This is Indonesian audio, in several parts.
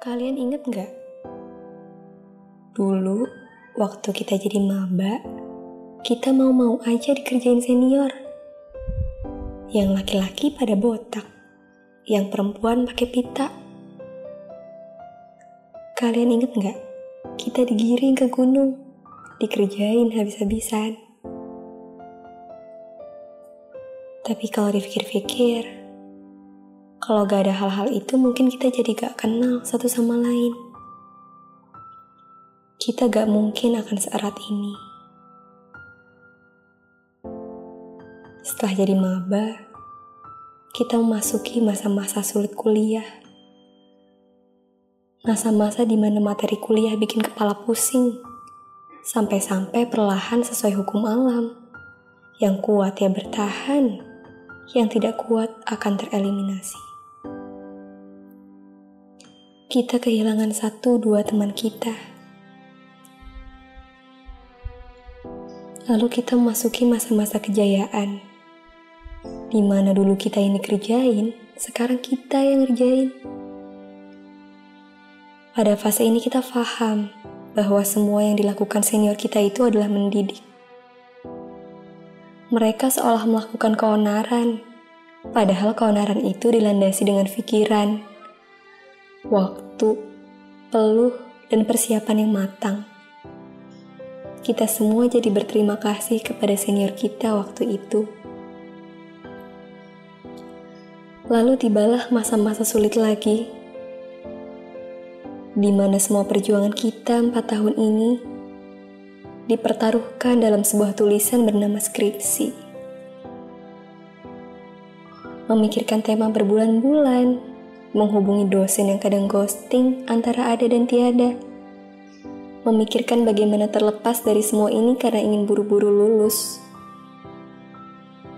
Kalian inget nggak? Dulu, waktu kita jadi maba, kita mau-mau aja dikerjain senior. Yang laki-laki pada botak, yang perempuan pakai pita. Kalian inget nggak? Kita digiring ke gunung, dikerjain habis-habisan. Tapi kalau dipikir-pikir, kalau gak ada hal-hal itu mungkin kita jadi gak kenal satu sama lain. Kita gak mungkin akan seerat ini. Setelah jadi maba, kita memasuki masa-masa sulit kuliah. Masa-masa di mana materi kuliah bikin kepala pusing, sampai-sampai perlahan sesuai hukum alam. Yang kuat ya bertahan, yang tidak kuat akan tereliminasi. Kita kehilangan satu dua teman kita. Lalu kita memasuki masa-masa kejayaan di mana dulu kita ini kerjain, sekarang kita yang ngerjain. Pada fase ini kita paham bahwa semua yang dilakukan senior kita itu adalah mendidik. Mereka seolah melakukan keonaran, padahal keonaran itu dilandasi dengan pikiran, waktu, peluh, dan persiapan yang matang. Kita semua jadi berterima kasih kepada senior kita waktu itu. Lalu tibalah masa-masa sulit lagi, di mana semua perjuangan kita empat tahun ini dipertaruhkan dalam sebuah tulisan bernama skripsi. Memikirkan tema berbulan-bulan, menghubungi dosen yang kadang ghosting antara ada dan tiada, memikirkan bagaimana terlepas dari semua ini karena ingin buru-buru lulus.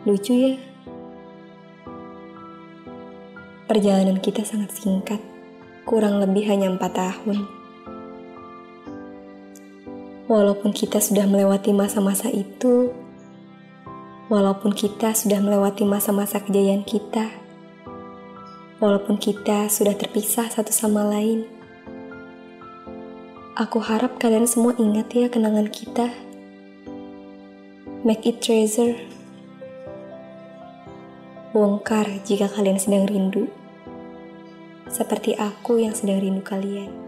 Lucu ya? Perjalanan kita sangat singkat, kurang lebih hanya empat tahun. Walaupun kita sudah melewati masa-masa itu, walaupun kita sudah melewati masa-masa kejayaan kita, walaupun kita sudah terpisah satu sama lain, aku harap kalian semua ingat ya kenangan kita. Make it treasure. Bongkar jika kalian sedang rindu seperti aku yang sedang rindu kalian.